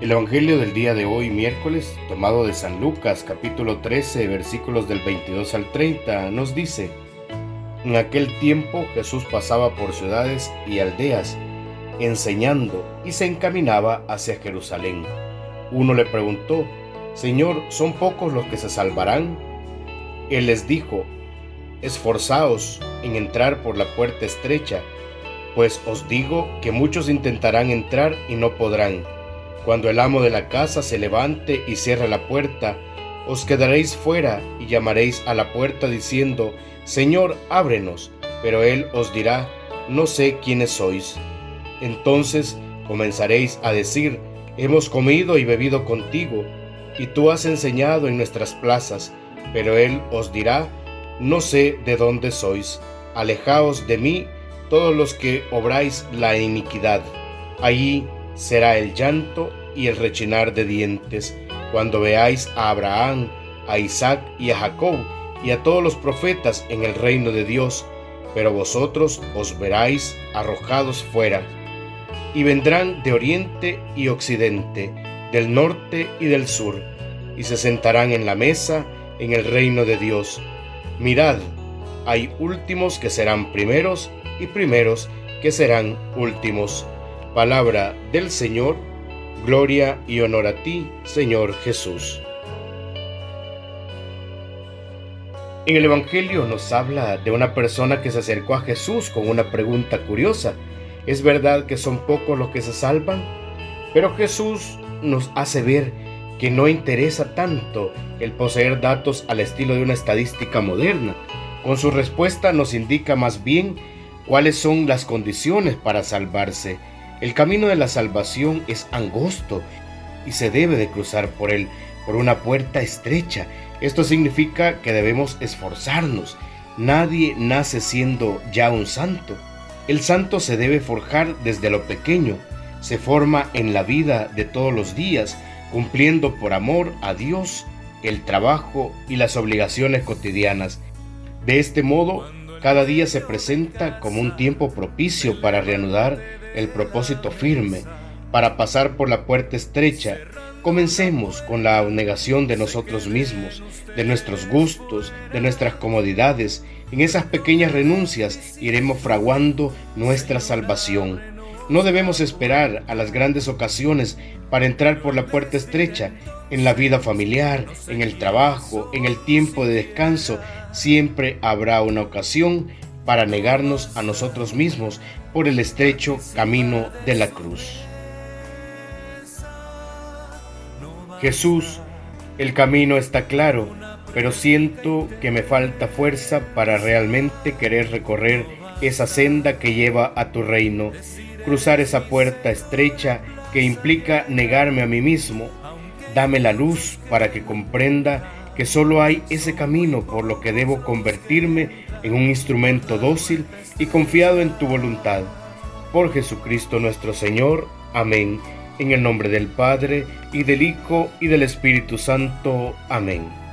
El Evangelio del día de hoy, miércoles, tomado de San Lucas, capítulo 13, versículos del 22 al 30, nos dice, En aquel tiempo Jesús pasaba por ciudades y aldeas, enseñando, y se encaminaba hacia Jerusalén. Uno le preguntó, Señor, ¿son pocos los que se salvarán? Él les dijo, Esforzaos en entrar por la puerta estrecha, pues os digo que muchos intentarán entrar y no podrán. Cuando el amo de la casa se levante y cierre la puerta, os quedaréis fuera y llamaréis a la puerta diciendo, Señor, ábrenos. Pero él os dirá, no sé quiénes sois. Entonces comenzaréis a decir, hemos comido y bebido contigo, y tú has enseñado en nuestras plazas. Pero él os dirá, no sé de dónde sois, alejaos de mí todos los que obráis la iniquidad. Allí será el llanto y el rechinar de dientes, cuando veáis a Abraham, a Isaac y a Jacob, y a todos los profetas en el reino de Dios, pero vosotros os veráis arrojados fuera. Y vendrán de oriente y occidente, del norte y del sur, y se sentarán en la mesa en el reino de Dios. Mirad, hay últimos que serán primeros, y primeros que serán últimos. Palabra del Señor, gloria y honor a ti, Señor Jesús. En el Evangelio nos habla de una persona que se acercó a Jesús con una pregunta curiosa. ¿Es verdad que son pocos los que se salvan? Pero Jesús nos hace ver que no interesa tanto el poseer datos al estilo de una estadística moderna. Con su respuesta nos indica más bien cuáles son las condiciones para salvarse el camino de la salvación es angosto y se debe de cruzar por él por una puerta estrecha. Esto significa que debemos esforzarnos. Nadie nace siendo ya un santo. El santo se debe forjar desde lo pequeño. Se forma en la vida de todos los días, cumpliendo por amor a Dios el trabajo y las obligaciones cotidianas. De este modo, cada día se presenta como un tiempo propicio para reanudar el propósito firme, para pasar por la puerta estrecha. Comencemos con la abnegación de nosotros mismos, de nuestros gustos, de nuestras comodidades. En esas pequeñas renuncias iremos fraguando nuestra salvación. No debemos esperar a las grandes ocasiones para entrar por la puerta estrecha. En la vida familiar, en el trabajo, en el tiempo de descanso, siempre habrá una ocasión para negarnos a nosotros mismos por el estrecho camino de la cruz. Jesús, el camino está claro, pero siento que me falta fuerza para realmente querer recorrer esa senda que lleva a tu reino, cruzar esa puerta estrecha que implica negarme a mí mismo. Dame la luz para que comprenda que solo hay ese camino por lo que debo convertirme en un instrumento dócil y confiado en tu voluntad. Por Jesucristo nuestro Señor. Amén. En el nombre del Padre, y del Hijo, y del Espíritu Santo. Amén.